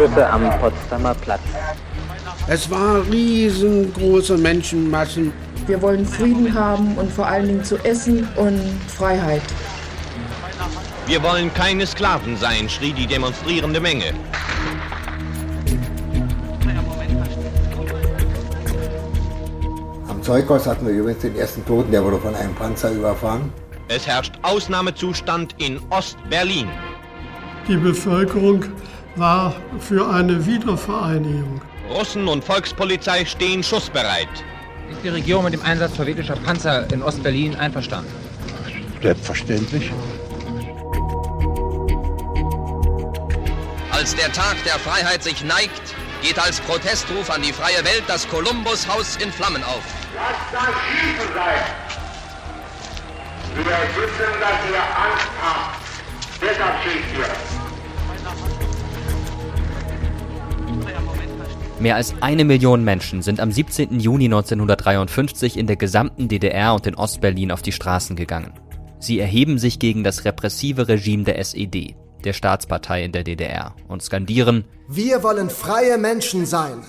Schüsse am Potsdamer Platz. Es war riesengroße Menschenmassen. Wir wollen Frieden haben und vor allen Dingen zu essen und Freiheit. Wir wollen keine Sklaven sein, schrie die demonstrierende Menge. Am Zeughaus hatten wir übrigens den ersten Toten, der wurde von einem Panzer überfahren. Es herrscht Ausnahmezustand in Ost-Berlin. Die Bevölkerung war für eine Wiedervereinigung. Russen und Volkspolizei stehen schussbereit. Ist die Regierung mit dem Einsatz sowjetischer Panzer in Ost-Berlin einverstanden? Selbstverständlich. Als der Tag der Freiheit sich neigt, geht als Protestruf an die freie Welt das Kolumbus-Haus in Flammen auf. Lasst das Schießen sein! Wir wissen, dass ihr Angst habt. Deshalb schießt ihr. Mehr als eine Million Menschen sind am 17. Juni 1953 in der gesamten DDR und in Ostberlin auf die Straßen gegangen. Sie erheben sich gegen das repressive Regime der SED, der Staatspartei in der DDR, und skandieren Wir wollen freie Menschen sein.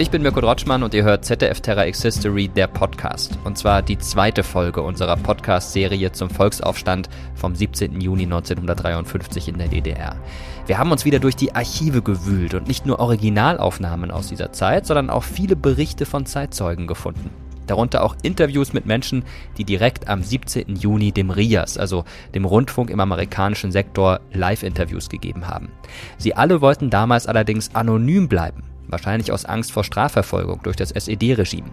Ich bin Mirko Drotschmann und ihr hört ZDF Terra X History, der Podcast. Und zwar die zweite Folge unserer Podcast-Serie zum Volksaufstand vom 17. Juni 1953 in der DDR. Wir haben uns wieder durch die Archive gewühlt und nicht nur Originalaufnahmen aus dieser Zeit, sondern auch viele Berichte von Zeitzeugen gefunden. Darunter auch Interviews mit Menschen, die direkt am 17. Juni dem RIAS, also dem Rundfunk im amerikanischen Sektor, Live-Interviews gegeben haben. Sie alle wollten damals allerdings anonym bleiben wahrscheinlich aus Angst vor Strafverfolgung durch das SED-Regime.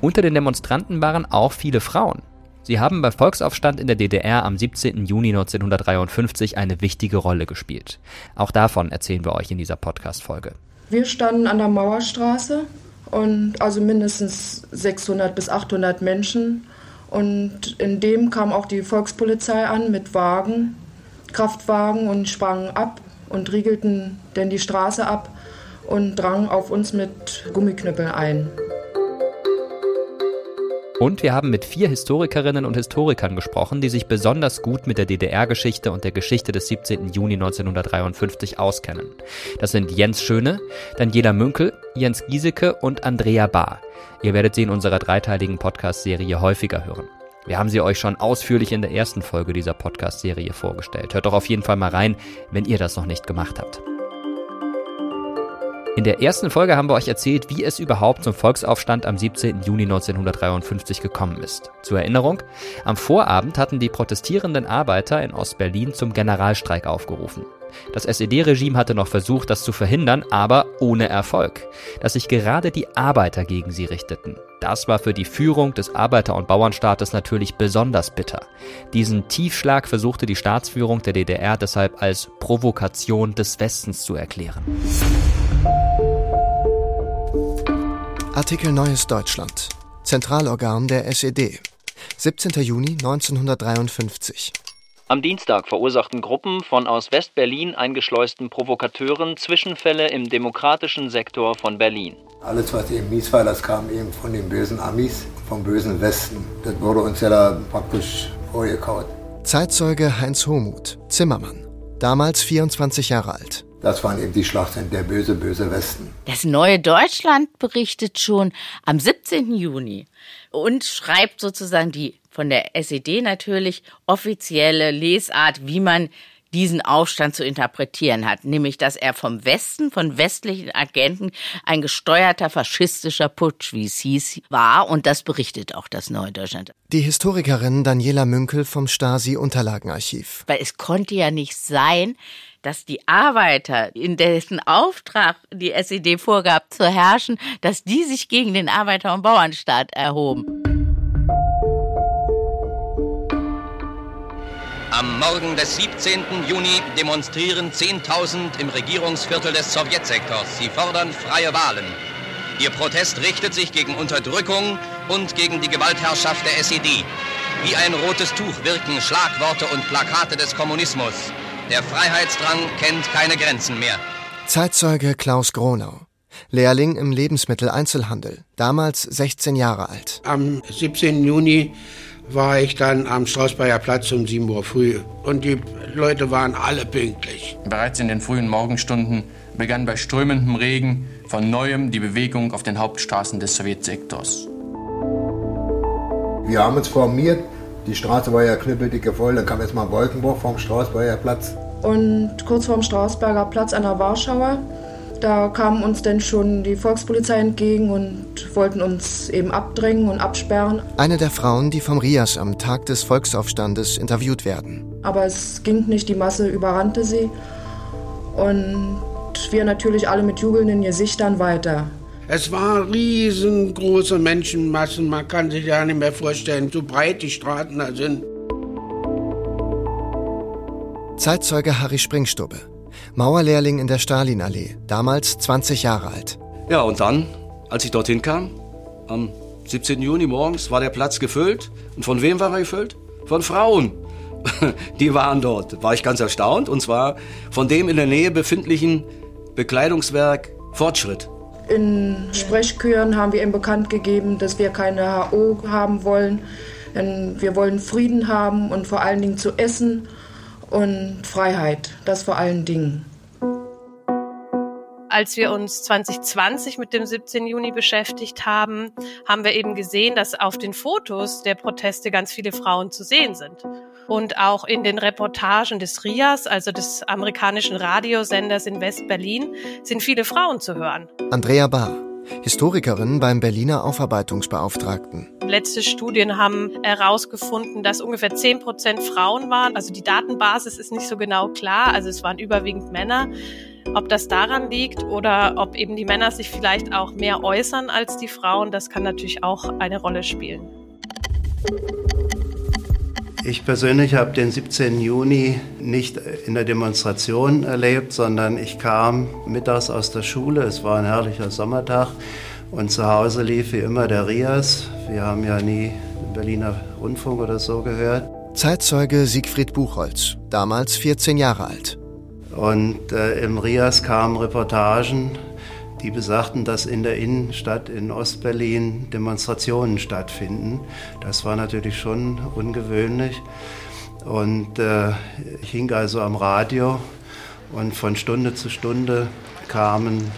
Unter den Demonstranten waren auch viele Frauen. Sie haben beim Volksaufstand in der DDR am 17. Juni 1953 eine wichtige Rolle gespielt. Auch davon erzählen wir euch in dieser Podcast-Folge. Wir standen an der Mauerstraße und also mindestens 600 bis 800 Menschen. Und in dem kam auch die Volkspolizei an mit Wagen, Kraftwagen und sprangen ab und riegelten denn die Straße ab und drang auf uns mit Gummiknüppeln ein. Und wir haben mit vier Historikerinnen und Historikern gesprochen, die sich besonders gut mit der DDR-Geschichte und der Geschichte des 17. Juni 1953 auskennen. Das sind Jens Schöne, Daniela Münkel, Jens Giesecke und Andrea Bahr. Ihr werdet sie in unserer dreiteiligen Podcast-Serie häufiger hören. Wir haben sie euch schon ausführlich in der ersten Folge dieser Podcast-Serie vorgestellt. Hört doch auf jeden Fall mal rein, wenn ihr das noch nicht gemacht habt. In der ersten Folge haben wir euch erzählt, wie es überhaupt zum Volksaufstand am 17. Juni 1953 gekommen ist. Zur Erinnerung, am Vorabend hatten die protestierenden Arbeiter in Ostberlin zum Generalstreik aufgerufen. Das SED-Regime hatte noch versucht, das zu verhindern, aber ohne Erfolg. Dass sich gerade die Arbeiter gegen sie richteten. Das war für die Führung des Arbeiter- und Bauernstaates natürlich besonders bitter. Diesen Tiefschlag versuchte die Staatsführung der DDR deshalb als Provokation des Westens zu erklären. Artikel Neues Deutschland. Zentralorgan der SED. 17. Juni 1953. Am Dienstag verursachten Gruppen von aus West-Berlin eingeschleusten Provokateuren Zwischenfälle im demokratischen Sektor von Berlin. Alles, was eben mies war, das kam eben von den bösen Amis, vom bösen Westen. Das wurde uns ja da praktisch vorgekaut. Zeitzeuge Heinz Homuth, Zimmermann, damals 24 Jahre alt. Das waren eben die Schlachten, der böse, böse Westen. Das neue Deutschland berichtet schon am 17. Juni und schreibt sozusagen die von der SED natürlich offizielle Lesart, wie man diesen Aufstand zu interpretieren hat, nämlich dass er vom Westen, von westlichen Agenten ein gesteuerter faschistischer Putsch, wie es hieß, war und das berichtet auch das Neue Deutschland. Die Historikerin Daniela Münkel vom Stasi-Unterlagenarchiv. Weil es konnte ja nicht sein, dass die Arbeiter, in dessen Auftrag die SED vorgab zu herrschen, dass die sich gegen den Arbeiter- und Bauernstaat erhoben. Am Morgen des 17. Juni demonstrieren 10.000 im Regierungsviertel des Sowjetsektors. Sie fordern freie Wahlen. Ihr Protest richtet sich gegen Unterdrückung und gegen die Gewaltherrschaft der SED. Wie ein rotes Tuch wirken Schlagworte und Plakate des Kommunismus. Der Freiheitsdrang kennt keine Grenzen mehr. Zeitzeuge Klaus Gronau. Lehrling im Lebensmitteleinzelhandel, damals 16 Jahre alt. Am 17. Juni war ich dann am Strausbayer Platz um 7 Uhr früh und die Leute waren alle pünktlich. Bereits in den frühen Morgenstunden begann bei strömendem Regen von neuem die Bewegung auf den Hauptstraßen des Sowjetsektors. Wir haben uns formiert, die Straße war ja knüppeldicke voll, dann kam jetzt mal Wolkenbruch vom Strausbayer Platz. Und kurz vorm Strausberger Platz an der Warschauer, da kamen uns denn schon die Volkspolizei entgegen und wollten uns eben abdrängen und absperren. Eine der Frauen, die vom Rias am Tag des Volksaufstandes interviewt werden. Aber es ging nicht, die Masse überrannte sie. Und wir natürlich alle mit jubelnden Gesichtern weiter. Es waren riesengroße Menschenmassen, man kann sich ja nicht mehr vorstellen, so breit die Straßen da sind. Zeitzeuge Harry Springstubbe, Mauerlehrling in der Stalinallee, damals 20 Jahre alt. Ja, und dann, als ich dorthin kam, am 17. Juni morgens, war der Platz gefüllt. Und von wem war er gefüllt? Von Frauen. Die waren dort. War ich ganz erstaunt. Und zwar von dem in der Nähe befindlichen Bekleidungswerk Fortschritt. In Sprechchören haben wir ihm bekannt gegeben, dass wir keine HO haben wollen. Denn wir wollen Frieden haben und vor allen Dingen zu essen und Freiheit. Das vor allen Dingen. Als wir uns 2020 mit dem 17. Juni beschäftigt haben, haben wir eben gesehen, dass auf den Fotos der Proteste ganz viele Frauen zu sehen sind. Und auch in den Reportagen des RIAS, also des amerikanischen Radiosenders in West-Berlin, sind viele Frauen zu hören. Andrea Bahr, Historikerin beim Berliner Aufarbeitungsbeauftragten. Letzte Studien haben herausgefunden, dass ungefähr 10 Prozent Frauen waren. Also die Datenbasis ist nicht so genau klar. Also es waren überwiegend Männer. Ob das daran liegt oder ob eben die Männer sich vielleicht auch mehr äußern als die Frauen, das kann natürlich auch eine Rolle spielen. Ich persönlich habe den 17. Juni nicht in der Demonstration erlebt, sondern ich kam mittags aus der Schule. Es war ein herrlicher Sommertag und zu Hause lief wie immer der Rias. Wir haben ja nie Berliner Rundfunk oder so gehört. Zeitzeuge Siegfried Buchholz, damals 14 Jahre alt. Und äh, im Rias kamen Reportagen die besagten, dass in der Innenstadt in Ostberlin Demonstrationen stattfinden. Das war natürlich schon ungewöhnlich. Und äh, ich hing also am Radio und von Stunde zu Stunde kamen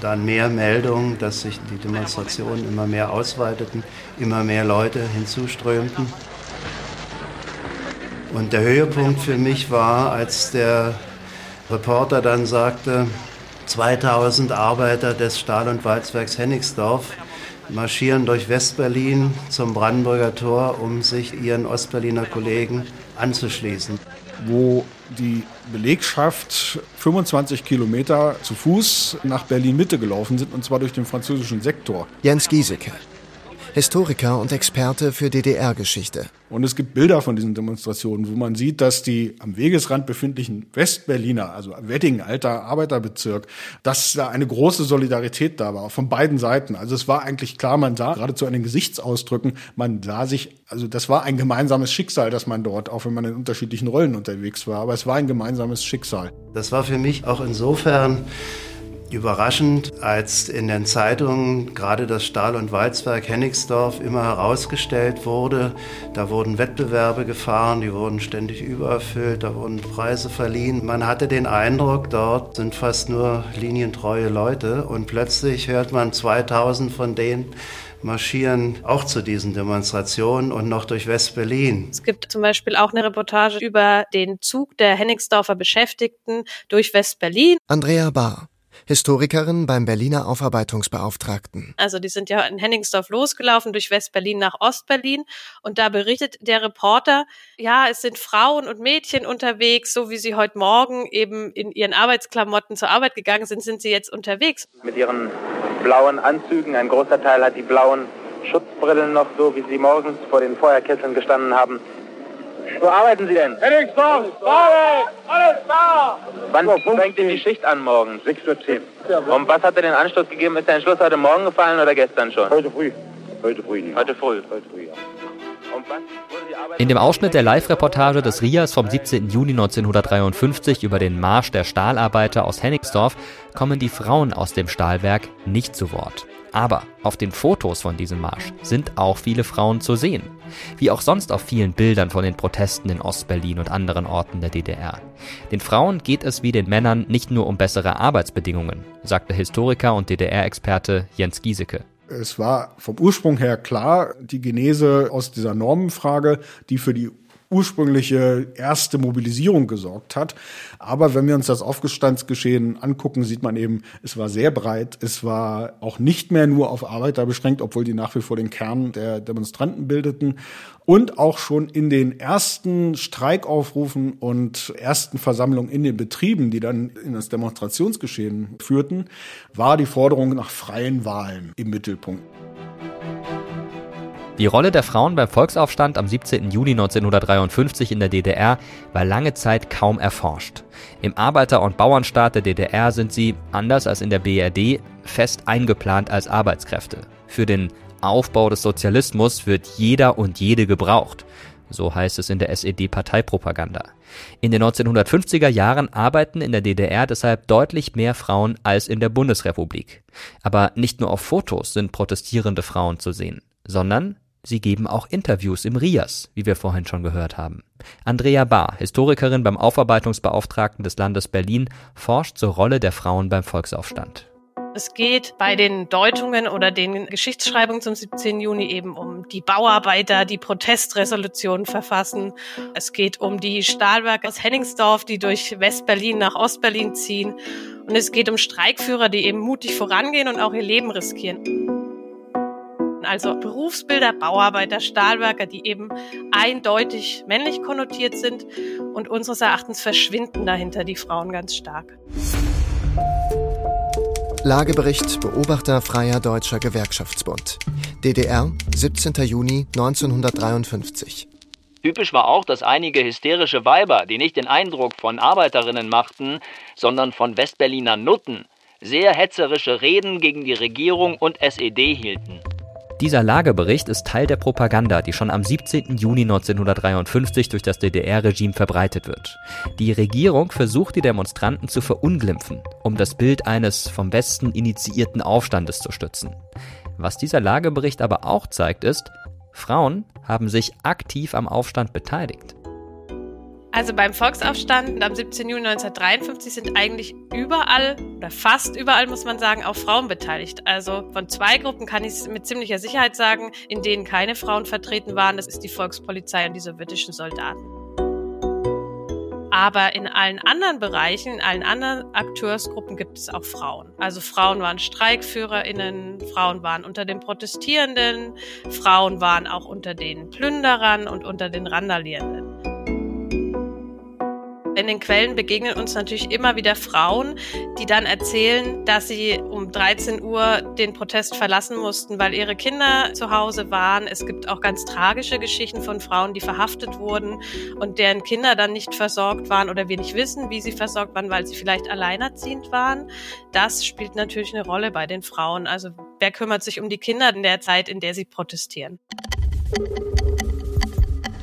dann mehr Meldungen, dass sich die Demonstrationen immer mehr ausweiteten, immer mehr Leute hinzuströmten. Und der Höhepunkt für mich war, als der Reporter dann sagte, 2000 Arbeiter des Stahl- und Walzwerks Hennigsdorf marschieren durch Westberlin zum Brandenburger Tor, um sich ihren Ostberliner Kollegen anzuschließen. Wo die Belegschaft 25 Kilometer zu Fuß nach Berlin-Mitte gelaufen sind, und zwar durch den französischen Sektor. Jens Giesecke, Historiker und Experte für DDR-Geschichte. Und es gibt Bilder von diesen Demonstrationen, wo man sieht, dass die am Wegesrand befindlichen Westberliner, also Wedding, alter Arbeiterbezirk, dass da eine große Solidarität da war, von beiden Seiten. Also es war eigentlich klar, man sah geradezu an den Gesichtsausdrücken, man sah sich, also das war ein gemeinsames Schicksal, dass man dort, auch wenn man in unterschiedlichen Rollen unterwegs war, aber es war ein gemeinsames Schicksal. Das war für mich auch insofern überraschend, als in den Zeitungen gerade das Stahl- und Walzwerk Hennigsdorf immer herausgestellt wurde. Da wurden Wettbewerbe gefahren, die wurden ständig übererfüllt, da wurden Preise verliehen. Man hatte den Eindruck, dort sind fast nur linientreue Leute und plötzlich hört man 2000 von denen marschieren auch zu diesen Demonstrationen und noch durch West-Berlin. Es gibt zum Beispiel auch eine Reportage über den Zug der Hennigsdorfer Beschäftigten durch West-Berlin. Andrea Bahr. Historikerin beim Berliner Aufarbeitungsbeauftragten. Also die sind ja in Henningsdorf losgelaufen durch Westberlin nach Ostberlin und da berichtet der Reporter, ja, es sind Frauen und Mädchen unterwegs, so wie sie heute Morgen eben in ihren Arbeitsklamotten zur Arbeit gegangen sind, sind sie jetzt unterwegs. Mit ihren blauen Anzügen, ein großer Teil hat die blauen Schutzbrillen noch, so wie sie morgens vor den Feuerkesseln gestanden haben. Wo arbeiten Sie denn? Henningsdorf, Arbeit, alles da! Wann fängt denn die Schicht an morgen? 6.10 Uhr. Und was hat dir den Anschluss gegeben? Ist der Entschluss heute Morgen gefallen oder gestern schon? Heute früh. Heute früh. Nicht. Heute früh. Heute früh, ja. In dem Ausschnitt der Live-Reportage des RIAS vom 17. Juni 1953 über den Marsch der Stahlarbeiter aus Hennigsdorf kommen die Frauen aus dem Stahlwerk nicht zu Wort. Aber auf den Fotos von diesem Marsch sind auch viele Frauen zu sehen. Wie auch sonst auf vielen Bildern von den Protesten in Ostberlin und anderen Orten der DDR. Den Frauen geht es wie den Männern nicht nur um bessere Arbeitsbedingungen, sagte Historiker und DDR-Experte Jens Giesecke. Es war vom Ursprung her klar, die Genese aus dieser Normenfrage, die für die ursprüngliche erste Mobilisierung gesorgt hat. Aber wenn wir uns das Aufgestandsgeschehen angucken, sieht man eben, es war sehr breit. Es war auch nicht mehr nur auf Arbeiter beschränkt, obwohl die nach wie vor den Kern der Demonstranten bildeten. Und auch schon in den ersten Streikaufrufen und ersten Versammlungen in den Betrieben, die dann in das Demonstrationsgeschehen führten, war die Forderung nach freien Wahlen im Mittelpunkt. Die Rolle der Frauen beim Volksaufstand am 17. Juni 1953 in der DDR war lange Zeit kaum erforscht. Im Arbeiter- und Bauernstaat der DDR sind sie, anders als in der BRD, fest eingeplant als Arbeitskräfte. Für den Aufbau des Sozialismus wird jeder und jede gebraucht. So heißt es in der SED-Parteipropaganda. In den 1950er Jahren arbeiten in der DDR deshalb deutlich mehr Frauen als in der Bundesrepublik. Aber nicht nur auf Fotos sind protestierende Frauen zu sehen, sondern Sie geben auch Interviews im RIAS, wie wir vorhin schon gehört haben. Andrea Bahr, Historikerin beim Aufarbeitungsbeauftragten des Landes Berlin, forscht zur Rolle der Frauen beim Volksaufstand. Es geht bei den Deutungen oder den Geschichtsschreibungen zum 17. Juni eben um die Bauarbeiter, die Protestresolutionen verfassen. Es geht um die Stahlwerke aus Henningsdorf, die durch Westberlin nach Ostberlin ziehen. Und es geht um Streikführer, die eben mutig vorangehen und auch ihr Leben riskieren also Berufsbilder, Bauarbeiter, Stahlwerker, die eben eindeutig männlich konnotiert sind und unseres Erachtens verschwinden dahinter die Frauen ganz stark. Lagebericht Beobachter Freier Deutscher Gewerkschaftsbund. DDR, 17. Juni 1953. Typisch war auch, dass einige hysterische Weiber, die nicht den Eindruck von Arbeiterinnen machten, sondern von Westberliner Nutten, sehr hetzerische Reden gegen die Regierung und SED hielten. Dieser Lagebericht ist Teil der Propaganda, die schon am 17. Juni 1953 durch das DDR-Regime verbreitet wird. Die Regierung versucht, die Demonstranten zu verunglimpfen, um das Bild eines vom Westen initiierten Aufstandes zu stützen. Was dieser Lagebericht aber auch zeigt, ist, Frauen haben sich aktiv am Aufstand beteiligt. Also beim Volksaufstand am 17. Juni 1953 sind eigentlich überall oder fast überall, muss man sagen, auch Frauen beteiligt. Also von zwei Gruppen kann ich mit ziemlicher Sicherheit sagen, in denen keine Frauen vertreten waren. Das ist die Volkspolizei und die sowjetischen Soldaten. Aber in allen anderen Bereichen, in allen anderen Akteursgruppen gibt es auch Frauen. Also Frauen waren StreikführerInnen, Frauen waren unter den Protestierenden, Frauen waren auch unter den Plünderern und unter den Randalierenden. In den Quellen begegnen uns natürlich immer wieder Frauen, die dann erzählen, dass sie um 13 Uhr den Protest verlassen mussten, weil ihre Kinder zu Hause waren. Es gibt auch ganz tragische Geschichten von Frauen, die verhaftet wurden und deren Kinder dann nicht versorgt waren oder wir nicht wissen, wie sie versorgt waren, weil sie vielleicht alleinerziehend waren. Das spielt natürlich eine Rolle bei den Frauen. Also wer kümmert sich um die Kinder in der Zeit, in der sie protestieren?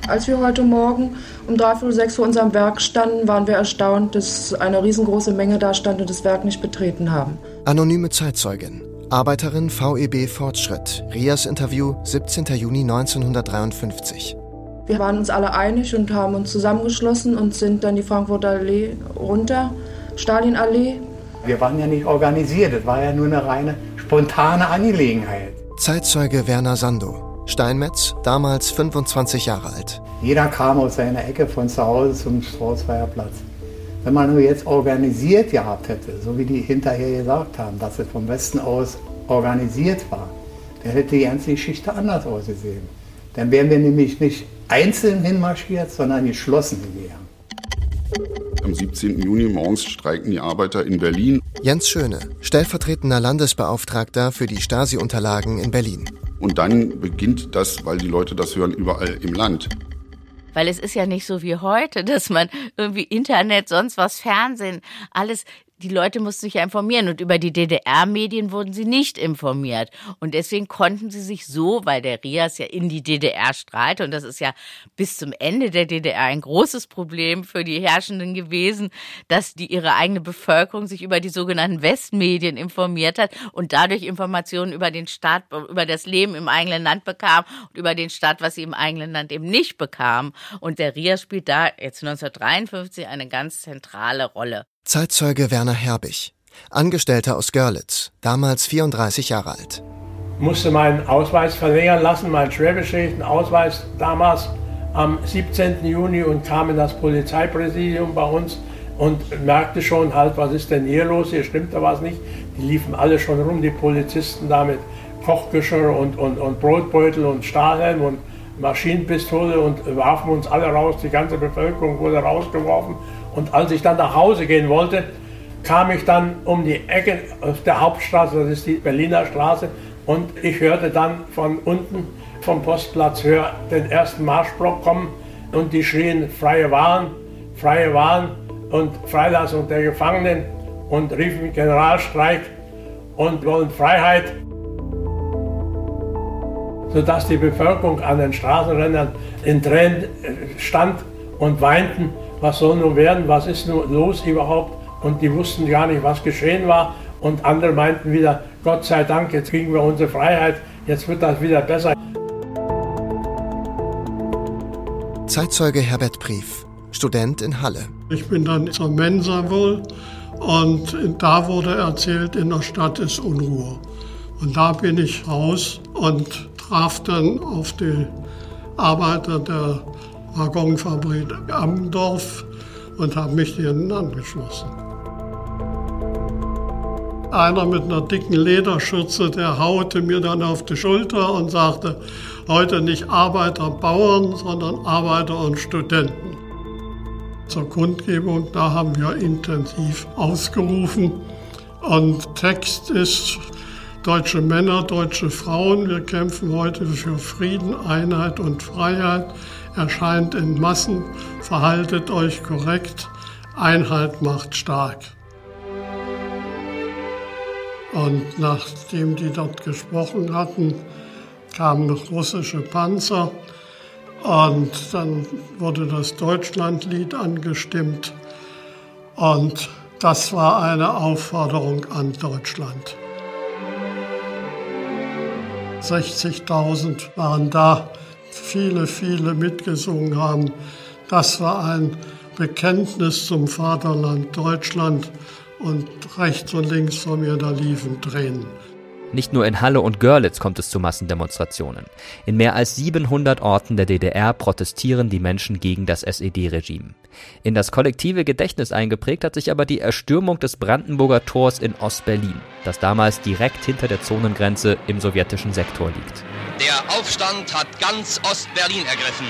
Als wir heute Morgen um dreiviertel sechs vor unserem Werk standen, waren wir erstaunt, dass eine riesengroße Menge da stand und das Werk nicht betreten haben. Anonyme Zeitzeugin. Arbeiterin VEB Fortschritt. Rias Interview, 17. Juni 1953. Wir waren uns alle einig und haben uns zusammengeschlossen und sind dann die Frankfurter Allee runter, Stalinallee. Wir waren ja nicht organisiert, es war ja nur eine reine spontane Angelegenheit. Zeitzeuge Werner Sando. Steinmetz, damals 25 Jahre alt. Jeder kam aus seiner Ecke von zu Hause zum Strausfeier Platz. Wenn man nur jetzt organisiert gehabt hätte, so wie die hinterher gesagt haben, dass es vom Westen aus organisiert war, dann hätte die ganze Geschichte anders ausgesehen. Dann wären wir nämlich nicht einzeln hinmarschiert, sondern geschlossen gegangen. Am 17. Juni morgens streiken die Arbeiter in Berlin. Jens Schöne, stellvertretender Landesbeauftragter für die Stasi-Unterlagen in Berlin. Und dann beginnt das, weil die Leute das hören, überall im Land. Weil es ist ja nicht so wie heute, dass man irgendwie Internet, sonst was, Fernsehen, alles die Leute mussten sich ja informieren und über die DDR-Medien wurden sie nicht informiert. Und deswegen konnten sie sich so, weil der Rias ja in die DDR strahlte und das ist ja bis zum Ende der DDR ein großes Problem für die Herrschenden gewesen, dass die ihre eigene Bevölkerung sich über die sogenannten Westmedien informiert hat und dadurch Informationen über den Staat, über das Leben im eigenen Land bekam und über den Staat, was sie im eigenen Land eben nicht bekam. Und der Rias spielt da jetzt 1953 eine ganz zentrale Rolle. Zeitzeuge Werner Herbig, Angestellter aus Görlitz, damals 34 Jahre alt. Musste meinen Ausweis verlängern lassen, meinen schwerbeschädigten Ausweis damals am 17. Juni und kam in das Polizeipräsidium bei uns und merkte schon halt, was ist denn hier los, hier stimmt da was nicht. Die liefen alle schon rum, die Polizisten da mit Kochgeschirr und, und, und Brotbeutel und Stahlhelm und Maschinenpistole und warfen uns alle raus, die ganze Bevölkerung wurde rausgeworfen und als ich dann nach Hause gehen wollte, kam ich dann um die Ecke auf der Hauptstraße, das ist die Berliner Straße, und ich hörte dann von unten vom Postplatz höher den ersten Marschblock kommen. Und die schrien freie Wahlen, freie Wahlen. Und Freilassung der Gefangenen und riefen Generalstreik und wollen Freiheit, sodass die Bevölkerung an den Straßenrändern in Tränen stand und weinten was soll nun werden, was ist nun los überhaupt? Und die wussten gar nicht, was geschehen war. Und andere meinten wieder, Gott sei Dank, jetzt kriegen wir unsere Freiheit, jetzt wird das wieder besser. Zeitzeuge Herbert Brief, Student in Halle. Ich bin dann zur Mensa wohl und da wurde erzählt, in der Stadt ist Unruhe. Und da bin ich raus und traf dann auf die Arbeiter der Waggonfabrik am Dorf und habe mich denen angeschlossen. Einer mit einer dicken Lederschürze, der haute mir dann auf die Schulter und sagte, heute nicht Arbeiter, Bauern, sondern Arbeiter und Studenten. Zur Kundgebung, da haben wir intensiv ausgerufen. Und Text ist, deutsche Männer, deutsche Frauen, wir kämpfen heute für Frieden, Einheit und Freiheit erscheint in Massen, verhaltet euch korrekt, Einheit macht stark. Und nachdem die dort gesprochen hatten, kamen russische Panzer und dann wurde das Deutschlandlied angestimmt und das war eine Aufforderung an Deutschland. 60.000 waren da viele, viele mitgesungen haben. Das war ein Bekenntnis zum Vaterland Deutschland und rechts und links von mir, da liefen Tränen. Nicht nur in Halle und Görlitz kommt es zu Massendemonstrationen. In mehr als 700 Orten der DDR protestieren die Menschen gegen das SED-Regime. In das kollektive Gedächtnis eingeprägt hat sich aber die Erstürmung des Brandenburger Tors in Ostberlin, das damals direkt hinter der Zonengrenze im sowjetischen Sektor liegt. Der Aufstand hat ganz Ostberlin ergriffen.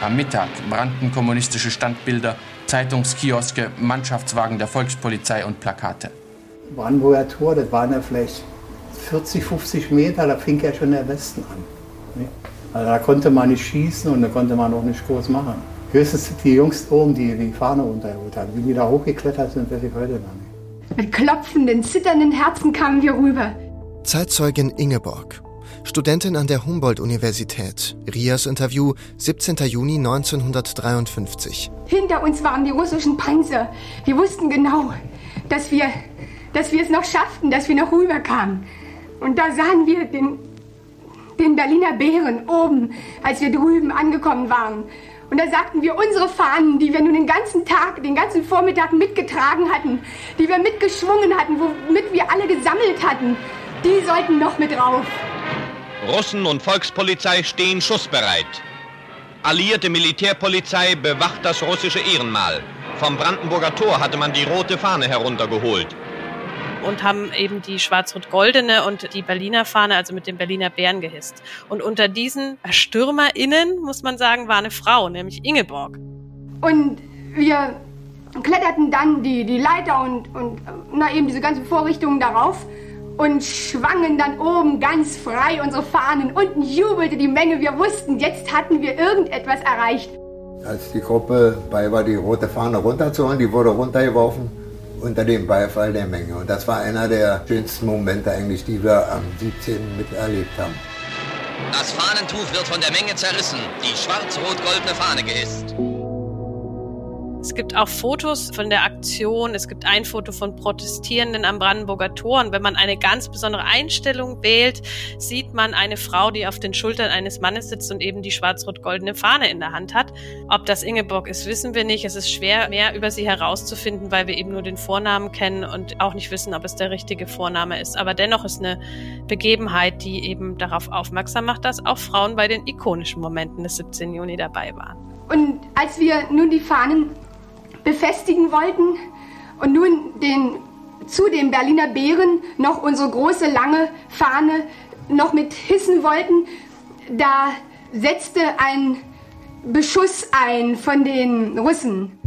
Am Mittag brannten kommunistische Standbilder, Zeitungskioske, Mannschaftswagen der Volkspolizei und Plakate. Brandenburger Tor, das waren ja vielleicht 40, 50 Meter, da fing ja schon der Westen an. Also da konnte man nicht schießen und da konnte man auch nicht groß machen. Höchstens die Jungs oben, die die Fahne untergeholt haben. Wie die da hochgeklettert sind, weiß ich heute noch nicht. Mit klopfenden, zitternden Herzen kamen wir rüber. Zeitzeugin Ingeborg. Studentin an der Humboldt-Universität. Rias Interview, 17. Juni 1953. Hinter uns waren die russischen Panzer. Wir wussten genau, dass wir, dass wir es noch schafften, dass wir noch rüberkamen. Und da sahen wir den, den Berliner Bären oben, als wir drüben angekommen waren. Und da sagten wir, unsere Fahnen, die wir nun den ganzen Tag, den ganzen Vormittag mitgetragen hatten, die wir mitgeschwungen hatten, womit wir alle gesammelt hatten, die sollten noch mit drauf. Russen und Volkspolizei stehen schussbereit. Alliierte Militärpolizei bewacht das russische Ehrenmal. Vom Brandenburger Tor hatte man die rote Fahne heruntergeholt. Und haben eben die schwarz-rot-goldene und die Berliner Fahne, also mit dem Berliner Bären gehisst. Und unter diesen StürmerInnen, muss man sagen, war eine Frau, nämlich Ingeborg. Und wir kletterten dann die, die Leiter und, und na, eben diese ganzen Vorrichtungen darauf und schwangen dann oben ganz frei unsere Fahnen. Unten jubelte die Menge. Wir wussten, jetzt hatten wir irgendetwas erreicht. Als die Gruppe bei war, die rote Fahne runterzuholen, die wurde runtergeworfen unter dem Beifall der Menge. Und das war einer der schönsten Momente eigentlich, die wir am 17. miterlebt haben. Das Fahnentuch wird von der Menge zerrissen, die schwarz-rot-goldene Fahne gehisst. Es gibt auch Fotos von der Aktion. Es gibt ein Foto von Protestierenden am Brandenburger Tor. Und wenn man eine ganz besondere Einstellung wählt, sieht man eine Frau, die auf den Schultern eines Mannes sitzt und eben die schwarz-rot-goldene Fahne in der Hand hat. Ob das Ingeborg ist, wissen wir nicht. Es ist schwer, mehr über sie herauszufinden, weil wir eben nur den Vornamen kennen und auch nicht wissen, ob es der richtige Vorname ist. Aber dennoch ist eine Begebenheit, die eben darauf aufmerksam macht, dass auch Frauen bei den ikonischen Momenten des 17. Juni dabei waren. Und als wir nun die Fahnen befestigen wollten und nun den, zu den Berliner Bären noch unsere große lange Fahne noch mit hissen wollten, da setzte ein Beschuss ein von den Russen.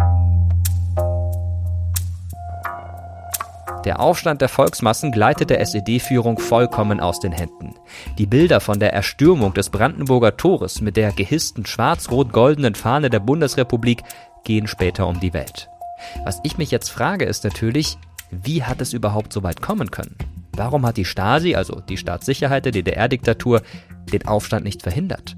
Der Aufstand der Volksmassen gleitet der SED-Führung vollkommen aus den Händen. Die Bilder von der Erstürmung des Brandenburger Tores mit der gehissten schwarz-rot-goldenen Fahne der Bundesrepublik gehen später um die Welt. Was ich mich jetzt frage, ist natürlich, wie hat es überhaupt so weit kommen können? Warum hat die Stasi, also die Staatssicherheit der DDR-Diktatur, den Aufstand nicht verhindert?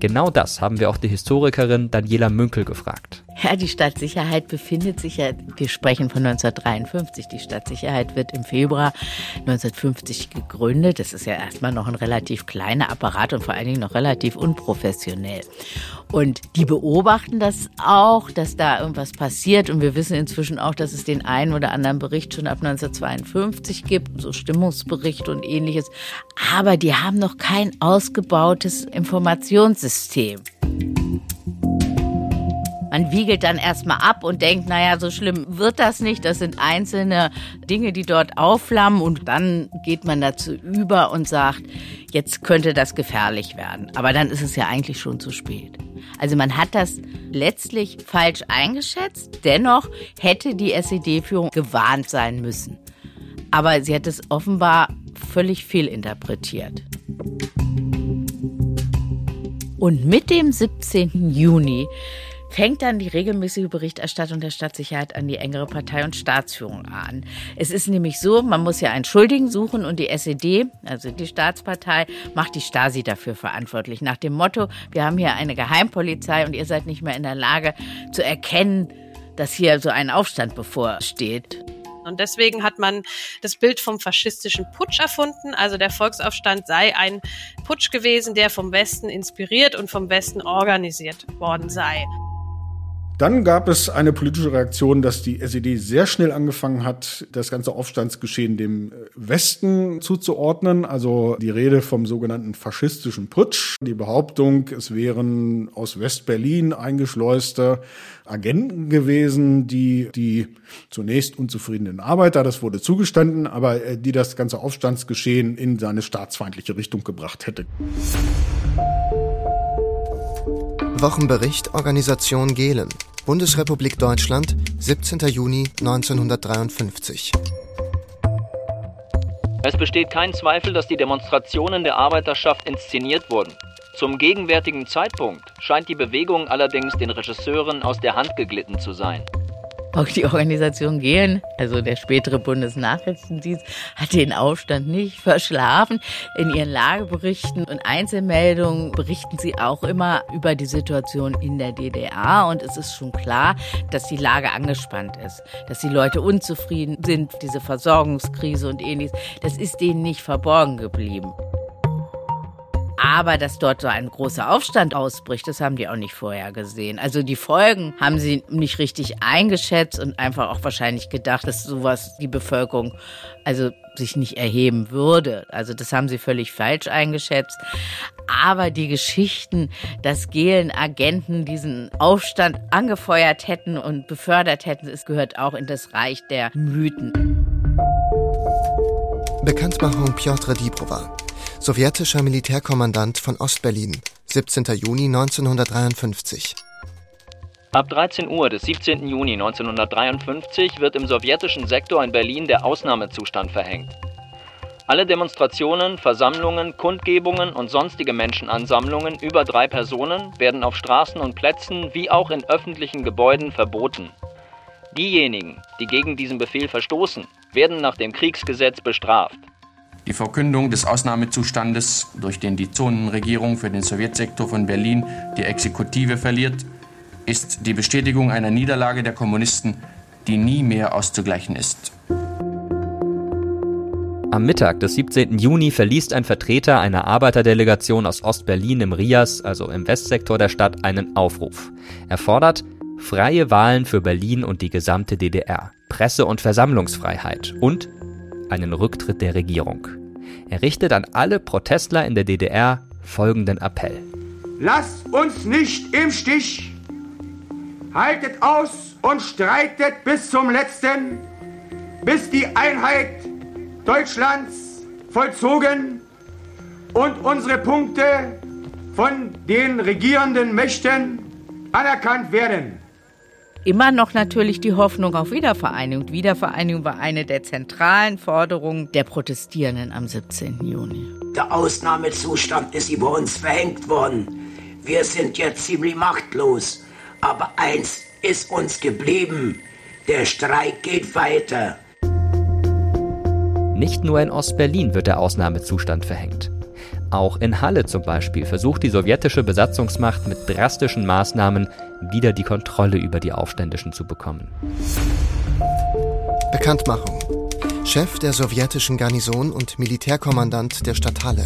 Genau das haben wir auch die Historikerin Daniela Münkel gefragt. Ja, die Stadtsicherheit befindet sich ja, wir sprechen von 1953. Die Stadtsicherheit wird im Februar 1950 gegründet. Das ist ja erstmal noch ein relativ kleiner Apparat und vor allen Dingen noch relativ unprofessionell. Und die beobachten das auch, dass da irgendwas passiert. Und wir wissen inzwischen auch, dass es den einen oder anderen Bericht schon ab 1952 gibt, so Stimmungsberichte und ähnliches. Aber die haben noch kein ausgebautes Informationssystem. Man wiegelt dann erstmal ab und denkt, naja, so schlimm wird das nicht. Das sind einzelne Dinge, die dort aufflammen. Und dann geht man dazu über und sagt, jetzt könnte das gefährlich werden. Aber dann ist es ja eigentlich schon zu spät. Also man hat das letztlich falsch eingeschätzt. Dennoch hätte die SED-Führung gewarnt sein müssen. Aber sie hat es offenbar völlig fehlinterpretiert. Und mit dem 17. Juni fängt dann die regelmäßige Berichterstattung der Stadtsicherheit an die engere Partei- und Staatsführung an. Es ist nämlich so, man muss ja einen Schuldigen suchen und die SED, also die Staatspartei, macht die Stasi dafür verantwortlich. Nach dem Motto, wir haben hier eine Geheimpolizei und ihr seid nicht mehr in der Lage zu erkennen, dass hier so ein Aufstand bevorsteht. Und deswegen hat man das Bild vom faschistischen Putsch erfunden. Also der Volksaufstand sei ein Putsch gewesen, der vom Westen inspiriert und vom Westen organisiert worden sei. Dann gab es eine politische Reaktion, dass die SED sehr schnell angefangen hat, das ganze Aufstandsgeschehen dem Westen zuzuordnen. Also die Rede vom sogenannten faschistischen Putsch. Die Behauptung, es wären aus West-Berlin eingeschleuste Agenten gewesen, die die zunächst unzufriedenen Arbeiter, das wurde zugestanden, aber äh, die das ganze Aufstandsgeschehen in seine staatsfeindliche Richtung gebracht hätte. Wochenbericht Organisation Gehlen. Bundesrepublik Deutschland, 17. Juni 1953. Es besteht kein Zweifel, dass die Demonstrationen der Arbeiterschaft inszeniert wurden. Zum gegenwärtigen Zeitpunkt scheint die Bewegung allerdings den Regisseuren aus der Hand geglitten zu sein. Auch die Organisation Gehlen, also der spätere Bundesnachrichtendienst, hat den Aufstand nicht verschlafen. In ihren Lageberichten und Einzelmeldungen berichten sie auch immer über die Situation in der DDR. Und es ist schon klar, dass die Lage angespannt ist, dass die Leute unzufrieden sind, diese Versorgungskrise und ähnliches. Das ist denen nicht verborgen geblieben. Aber dass dort so ein großer Aufstand ausbricht, das haben die auch nicht vorher gesehen. Also die Folgen haben sie nicht richtig eingeschätzt und einfach auch wahrscheinlich gedacht, dass sowas die Bevölkerung also sich nicht erheben würde. Also das haben sie völlig falsch eingeschätzt. Aber die Geschichten, dass Gehlen-Agenten diesen Aufstand angefeuert hätten und befördert hätten, es gehört auch in das Reich der Mythen. Bekanntmachung Piotr Dibrova sowjetischer Militärkommandant von Ostberlin, 17. Juni 1953. Ab 13 Uhr des 17. Juni 1953 wird im sowjetischen Sektor in Berlin der Ausnahmezustand verhängt. Alle Demonstrationen, Versammlungen, Kundgebungen und sonstige Menschenansammlungen über drei Personen werden auf Straßen und Plätzen wie auch in öffentlichen Gebäuden verboten. Diejenigen, die gegen diesen Befehl verstoßen, werden nach dem Kriegsgesetz bestraft. Die Verkündung des Ausnahmezustandes, durch den die Zonenregierung für den Sowjetsektor von Berlin die Exekutive verliert, ist die Bestätigung einer Niederlage der Kommunisten, die nie mehr auszugleichen ist. Am Mittag des 17. Juni verliest ein Vertreter einer Arbeiterdelegation aus Ostberlin im Rias, also im Westsektor der Stadt, einen Aufruf. Er fordert freie Wahlen für Berlin und die gesamte DDR, Presse- und Versammlungsfreiheit und einen Rücktritt der Regierung. Er richtet an alle Protestler in der DDR folgenden Appell. Lasst uns nicht im Stich. Haltet aus und streitet bis zum letzten, bis die Einheit Deutschlands vollzogen und unsere Punkte von den regierenden Mächten anerkannt werden. Immer noch natürlich die Hoffnung auf Wiedervereinigung. Wiedervereinigung war eine der zentralen Forderungen der Protestierenden am 17. Juni. Der Ausnahmezustand ist über uns verhängt worden. Wir sind jetzt ziemlich machtlos. Aber eins ist uns geblieben. Der Streik geht weiter. Nicht nur in Ostberlin wird der Ausnahmezustand verhängt. Auch in Halle zum Beispiel versucht die sowjetische Besatzungsmacht mit drastischen Maßnahmen wieder die Kontrolle über die Aufständischen zu bekommen. Bekanntmachung. Chef der sowjetischen Garnison und Militärkommandant der Stadt Halle.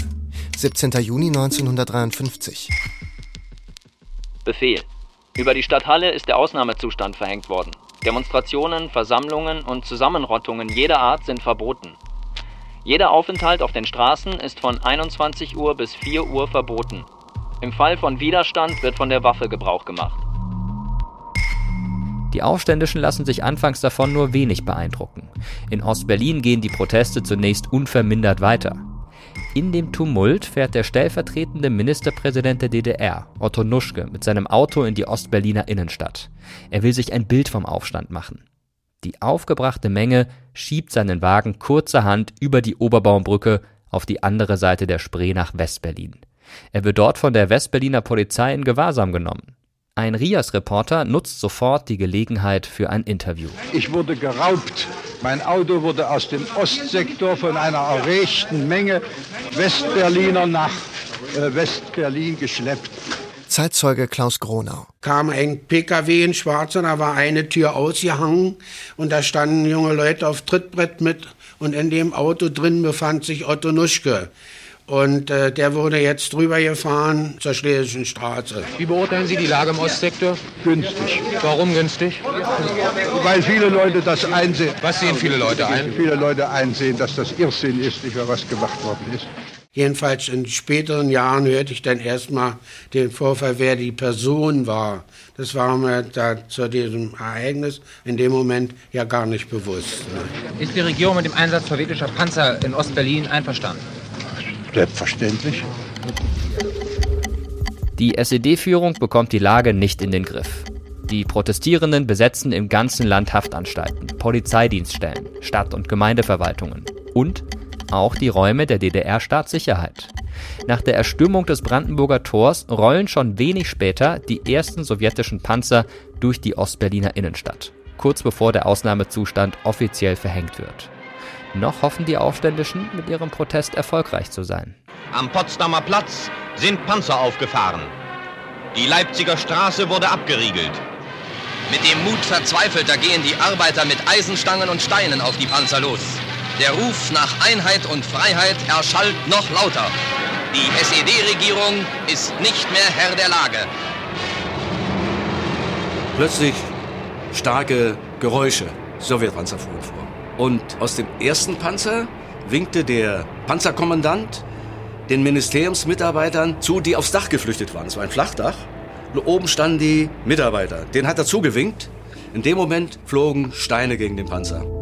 17. Juni 1953. Befehl. Über die Stadt Halle ist der Ausnahmezustand verhängt worden. Demonstrationen, Versammlungen und Zusammenrottungen jeder Art sind verboten. Jeder Aufenthalt auf den Straßen ist von 21 Uhr bis 4 Uhr verboten. Im Fall von Widerstand wird von der Waffe Gebrauch gemacht. Die Aufständischen lassen sich anfangs davon nur wenig beeindrucken. In Ostberlin gehen die Proteste zunächst unvermindert weiter. In dem Tumult fährt der stellvertretende Ministerpräsident der DDR, Otto Nuschke, mit seinem Auto in die Ostberliner Innenstadt. Er will sich ein Bild vom Aufstand machen. Die aufgebrachte Menge schiebt seinen Wagen kurzerhand über die Oberbaumbrücke auf die andere Seite der Spree nach Westberlin. Er wird dort von der Westberliner Polizei in Gewahrsam genommen. Ein Rias-Reporter nutzt sofort die Gelegenheit für ein Interview. Ich wurde geraubt. Mein Auto wurde aus dem Ostsektor von einer erregten Menge Westberliner nach äh, Westberlin geschleppt. Zeitzeuge Klaus Gronau. Kam ein PKW in Schwarz und da war eine Tür ausgehangen und da standen junge Leute auf Trittbrett mit und in dem Auto drin befand sich Otto Nuschke. Und äh, der wurde jetzt drüber gefahren zur Schlesischen Straße. Wie beurteilen Sie die Lage im Ostsektor? Günstig. Warum günstig? Weil viele Leute das einsehen. Was sehen viele Leute ein? Viele Leute einsehen, dass das Irrsinn ist, nicht mehr was gemacht worden ist. Jedenfalls in späteren Jahren hörte ich dann erstmal den Vorfall, wer die Person war. Das war mir da zu diesem Ereignis in dem Moment ja gar nicht bewusst. Ne? Ist die Regierung mit dem Einsatz sowjetischer Panzer in Ostberlin einverstanden? Selbstverständlich. Die SED-Führung bekommt die Lage nicht in den Griff. Die Protestierenden besetzen im ganzen Land Haftanstalten, Polizeidienststellen, Stadt- und Gemeindeverwaltungen und auch die Räume der DDR-Staatssicherheit. Nach der Erstürmung des Brandenburger Tors rollen schon wenig später die ersten sowjetischen Panzer durch die Ostberliner Innenstadt, kurz bevor der Ausnahmezustand offiziell verhängt wird. Noch hoffen die Aufständischen, mit ihrem Protest erfolgreich zu sein. Am Potsdamer Platz sind Panzer aufgefahren. Die Leipziger Straße wurde abgeriegelt. Mit dem Mut Verzweifelter gehen die Arbeiter mit Eisenstangen und Steinen auf die Panzer los. Der Ruf nach Einheit und Freiheit erschallt noch lauter. Die SED-Regierung ist nicht mehr Herr der Lage. Plötzlich starke Geräusche. Sowjetpanzer fuhren vor. Und aus dem ersten Panzer winkte der Panzerkommandant den Ministeriumsmitarbeitern zu, die aufs Dach geflüchtet waren. Es war ein Flachdach. Und oben standen die Mitarbeiter. Den hat er zugewinkt. In dem Moment flogen Steine gegen den Panzer.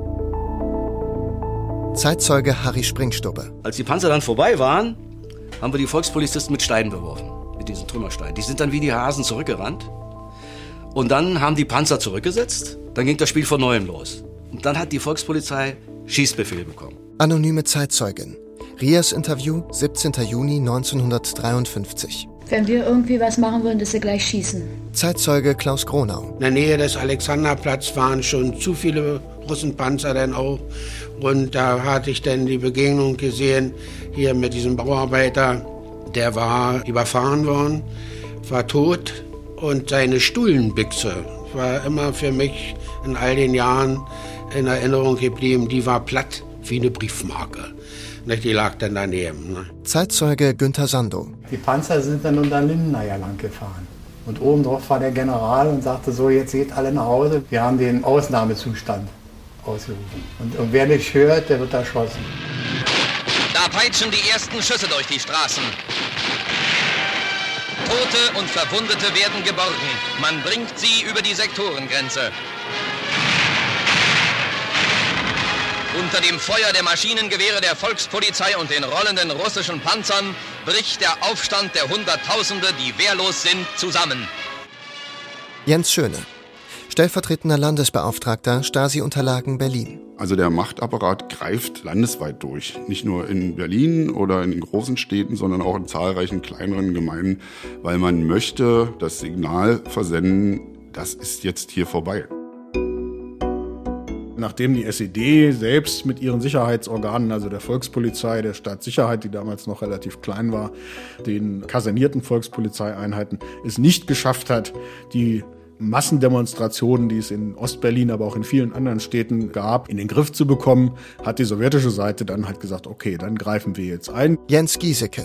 Zeitzeuge Harry Springstubbe. Als die Panzer dann vorbei waren, haben wir die Volkspolizisten mit Steinen beworfen. Mit diesen Trümmersteinen. Die sind dann wie die Hasen zurückgerannt. Und dann haben die Panzer zurückgesetzt. Dann ging das Spiel von neuem los. Und dann hat die Volkspolizei Schießbefehl bekommen. Anonyme Zeitzeugin. Rias Interview, 17. Juni 1953. wenn wir irgendwie was machen würden, dass sie gleich schießen. Zeitzeuge Klaus Gronau. In der Nähe des Alexanderplatz waren schon zu viele Russenpanzer dann auch. Und da hatte ich dann die Begegnung gesehen hier mit diesem Bauarbeiter. Der war überfahren worden, war tot und seine Stullenbüchse war immer für mich in all den Jahren in Erinnerung geblieben. Die war platt wie eine Briefmarke. Die lag dann daneben. Ne? Zeitzeuge Günther Sando. Die Panzer sind dann unter Lindeneier lang gefahren. Und oben drauf war der General und sagte so, jetzt geht alle nach Hause. Wir haben den Ausnahmezustand ausgerufen. Und, und wer nicht hört, der wird erschossen. Da peitschen die ersten Schüsse durch die Straßen. Tote und Verwundete werden geborgen. Man bringt sie über die Sektorengrenze. Unter dem Feuer der Maschinengewehre der Volkspolizei und den rollenden russischen Panzern bricht der Aufstand der Hunderttausende, die wehrlos sind, zusammen. Jens Schöne, stellvertretender Landesbeauftragter Stasi-Unterlagen Berlin. Also der Machtapparat greift landesweit durch. Nicht nur in Berlin oder in den großen Städten, sondern auch in zahlreichen kleineren Gemeinden, weil man möchte das Signal versenden, das ist jetzt hier vorbei nachdem die SED selbst mit ihren Sicherheitsorganen, also der Volkspolizei, der Staatssicherheit, die damals noch relativ klein war, den kasernierten Volkspolizeieinheiten, es nicht geschafft hat, die Massendemonstrationen, die es in Ostberlin, aber auch in vielen anderen Städten gab, in den Griff zu bekommen, hat die sowjetische Seite dann halt gesagt, okay, dann greifen wir jetzt ein. Jens Giesecke,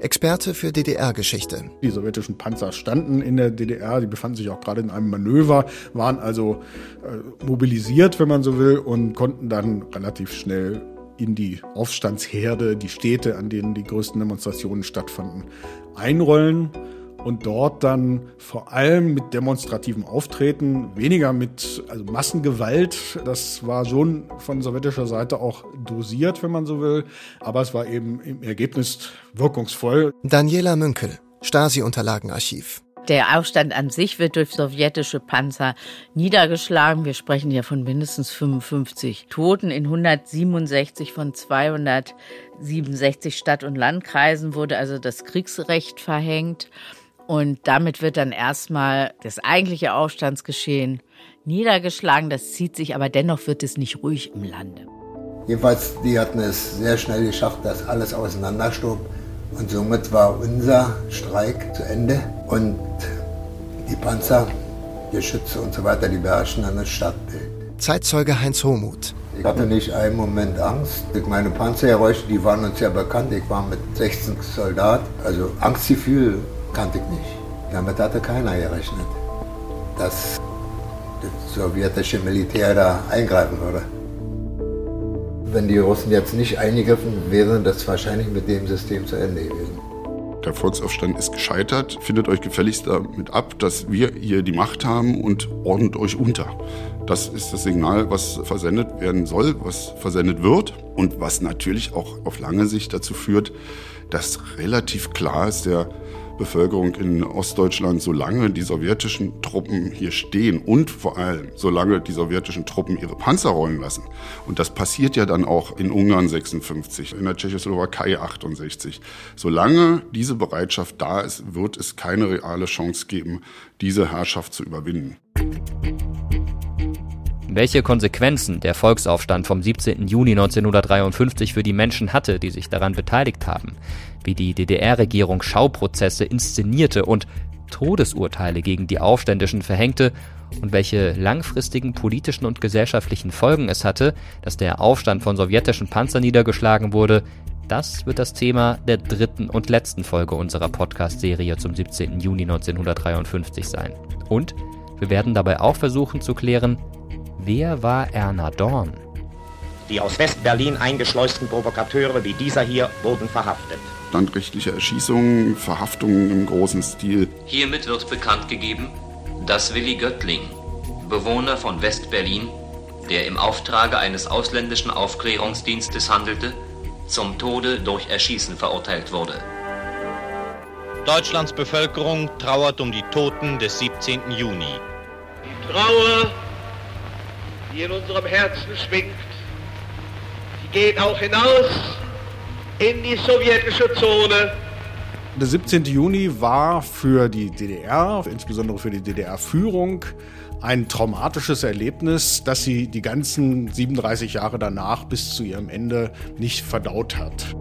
Experte für DDR-Geschichte. Die sowjetischen Panzer standen in der DDR, die befanden sich auch gerade in einem Manöver, waren also äh, mobilisiert, wenn man so will, und konnten dann relativ schnell in die Aufstandsherde, die Städte, an denen die größten Demonstrationen stattfanden, einrollen und dort dann vor allem mit demonstrativem Auftreten, weniger mit also Massengewalt, das war schon von sowjetischer Seite auch dosiert, wenn man so will, aber es war eben im Ergebnis wirkungsvoll. Daniela Münkel, Stasi-Unterlagenarchiv. Der Aufstand an sich wird durch sowjetische Panzer niedergeschlagen. Wir sprechen hier von mindestens 55 Toten. In 167 von 267 Stadt- und Landkreisen wurde also das Kriegsrecht verhängt. Und damit wird dann erstmal das eigentliche Aufstandsgeschehen niedergeschlagen. Das zieht sich, aber dennoch wird es nicht ruhig im Lande. Jedenfalls, die hatten es sehr schnell geschafft, dass alles auseinanderstob. Und somit war unser Streik zu Ende. Und die Panzer, Geschütze und so weiter, die beherrschen dann das Stadtbild. Zeitzeuge Heinz Homuth. Ich hatte nicht einen Moment Angst. Meine Panzergeräusche, die waren uns ja bekannt. Ich war mit 16 Soldat. Also Angstgefühl kannte ich nicht. Damit hatte keiner gerechnet, dass das sowjetische Militär da eingreifen würde. Wenn die Russen jetzt nicht eingegriffen, wäre das wahrscheinlich mit dem System zu Ende gewesen. Der Volksaufstand ist gescheitert. Findet euch gefälligst damit ab, dass wir hier die Macht haben und ordnet euch unter. Das ist das Signal, was versendet werden soll, was versendet wird und was natürlich auch auf lange Sicht dazu führt, dass relativ klar ist, der Bevölkerung in Ostdeutschland, solange die sowjetischen Truppen hier stehen und vor allem solange die sowjetischen Truppen ihre Panzer rollen lassen. Und das passiert ja dann auch in Ungarn 56, in der Tschechoslowakei 68. Solange diese Bereitschaft da ist, wird es keine reale Chance geben, diese Herrschaft zu überwinden. Welche Konsequenzen der Volksaufstand vom 17. Juni 1953 für die Menschen hatte, die sich daran beteiligt haben, wie die DDR-Regierung Schauprozesse inszenierte und Todesurteile gegen die Aufständischen verhängte und welche langfristigen politischen und gesellschaftlichen Folgen es hatte, dass der Aufstand von sowjetischen Panzern niedergeschlagen wurde, das wird das Thema der dritten und letzten Folge unserer Podcast-Serie zum 17. Juni 1953 sein. Und wir werden dabei auch versuchen zu klären, Wer war Erna Dorn? Die aus West-Berlin eingeschleusten Provokateure wie dieser hier wurden verhaftet. Landrechtliche Erschießungen, Verhaftungen im großen Stil. Hiermit wird bekannt gegeben, dass Willi Göttling, Bewohner von West-Berlin, der im Auftrage eines ausländischen Aufklärungsdienstes handelte, zum Tode durch Erschießen verurteilt wurde. Deutschlands Bevölkerung trauert um die Toten des 17. Juni. Die Trauer die in unserem Herzen schwingt, die geht auch hinaus in die sowjetische Zone Der 17. Juni war für die DDR, insbesondere für die DDR-Führung, ein traumatisches Erlebnis, das sie die ganzen 37 Jahre danach bis zu ihrem Ende nicht verdaut hat.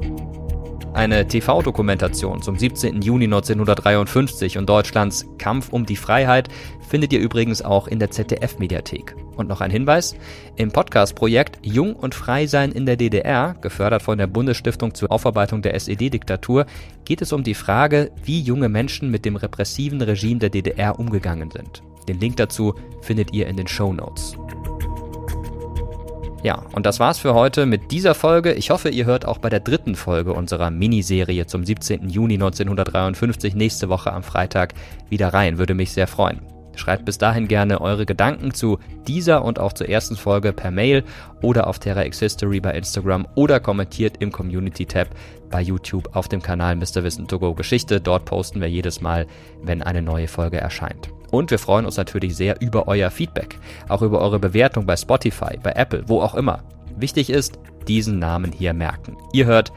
Eine TV-Dokumentation zum 17. Juni 1953 und Deutschlands Kampf um die Freiheit findet ihr übrigens auch in der ZDF-Mediathek. Und noch ein Hinweis: Im Podcast-Projekt Jung und Frei sein in der DDR, gefördert von der Bundesstiftung zur Aufarbeitung der SED-Diktatur, geht es um die Frage, wie junge Menschen mit dem repressiven Regime der DDR umgegangen sind. Den Link dazu findet ihr in den Show Notes. Ja, und das war's für heute mit dieser Folge. Ich hoffe, ihr hört auch bei der dritten Folge unserer Miniserie zum 17. Juni 1953 nächste Woche am Freitag wieder rein. Würde mich sehr freuen. Schreibt bis dahin gerne eure Gedanken zu dieser und auch zur ersten Folge per Mail oder auf Terra X History bei Instagram oder kommentiert im Community Tab bei YouTube auf dem Kanal Mr. Wissen to Geschichte. Dort posten wir jedes Mal, wenn eine neue Folge erscheint. Und wir freuen uns natürlich sehr über euer Feedback, auch über eure Bewertung bei Spotify, bei Apple, wo auch immer. Wichtig ist, diesen Namen hier merken. Ihr hört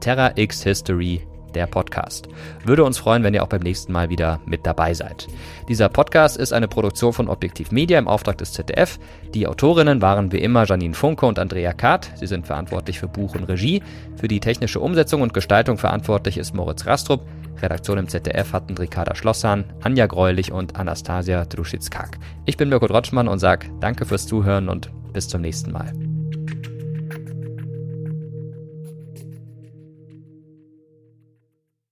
Terra X History, der Podcast. Würde uns freuen, wenn ihr auch beim nächsten Mal wieder mit dabei seid. Dieser Podcast ist eine Produktion von Objektiv Media im Auftrag des ZDF. Die Autorinnen waren wie immer Janine Funke und Andrea Kahrt. Sie sind verantwortlich für Buch und Regie. Für die technische Umsetzung und Gestaltung verantwortlich ist Moritz Rastrup. Redaktion im ZDF hatten Ricarda Schlossan, Anja Greulich und Anastasia Druschitz-Kak. Ich bin Mirko Drotschmann und sage danke fürs Zuhören und bis zum nächsten Mal.